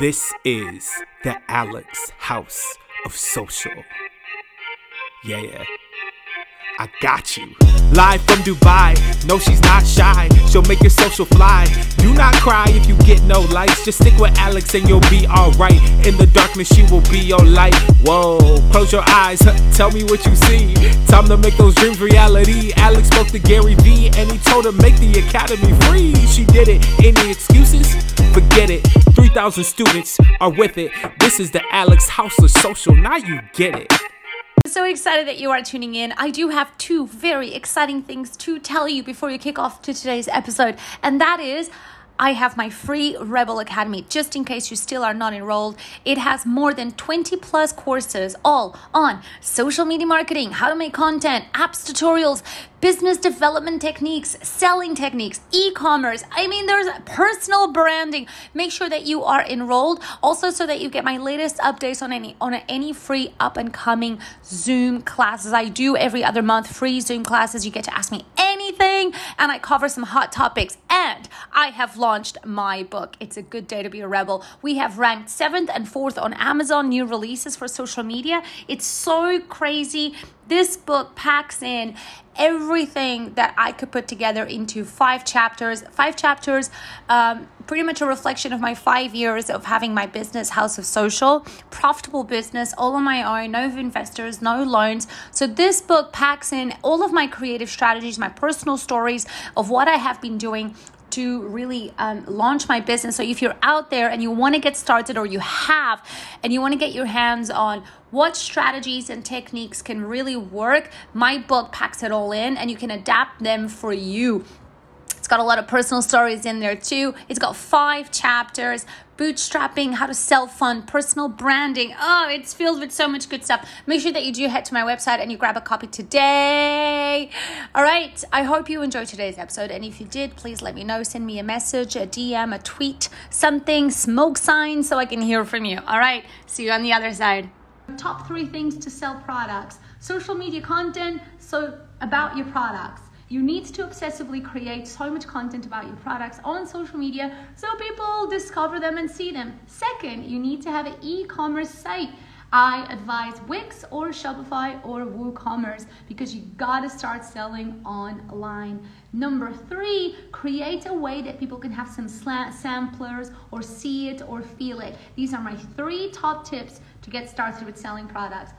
This is the Alex House of Social. Yeah. I got you. Live from Dubai. No, she's not shy. She'll make your social fly. Do not cry if you get no likes. Just stick with Alex and you'll be alright. In the darkness, she will be your light. Whoa, close your eyes. Tell me what you see. Time to make those dreams reality. Alex spoke to Gary Vee and he told her make the academy free. She did it. Any excuses? Forget it. 3,000 students are with it. This is the Alex of Social. Now you get it so excited that you are tuning in. I do have two very exciting things to tell you before you kick off to today's episode, and that is I have my free Rebel Academy just in case you still are not enrolled. It has more than 20 plus courses all on social media marketing, how to make content, apps tutorials, business development techniques, selling techniques, e commerce. I mean, there's personal branding. Make sure that you are enrolled also so that you get my latest updates on any on any free up and coming Zoom classes. I do every other month free Zoom classes. You get to ask me anything and I cover some hot topics. And I have launched my book. It's a good day to be a rebel. We have ranked 7th and 4th on Amazon new releases for social media. It's so crazy this book packs in everything that I could put together into five chapters. Five chapters, um, pretty much a reflection of my five years of having my business, House of Social, profitable business, all on my own, no investors, no loans. So, this book packs in all of my creative strategies, my personal stories of what I have been doing to really um, launch my business. So if you're out there and you want to get started or you have and you want to get your hands on what strategies and techniques can really work, my book packs it all in and you can adapt them for you. Got a lot of personal stories in there too. It's got five chapters bootstrapping, how to self fund, personal branding. Oh, it's filled with so much good stuff. Make sure that you do head to my website and you grab a copy today. All right. I hope you enjoyed today's episode. And if you did, please let me know. Send me a message, a DM, a tweet, something, smoke sign so I can hear from you. All right. See you on the other side. Top three things to sell products social media content, so about your products you need to obsessively create so much content about your products on social media so people discover them and see them. Second, you need to have an e commerce site. I advise Wix or Shopify or WooCommerce because you gotta start selling online. Number three, create a way that people can have some samplers or see it or feel it. These are my three top tips to get started with selling products.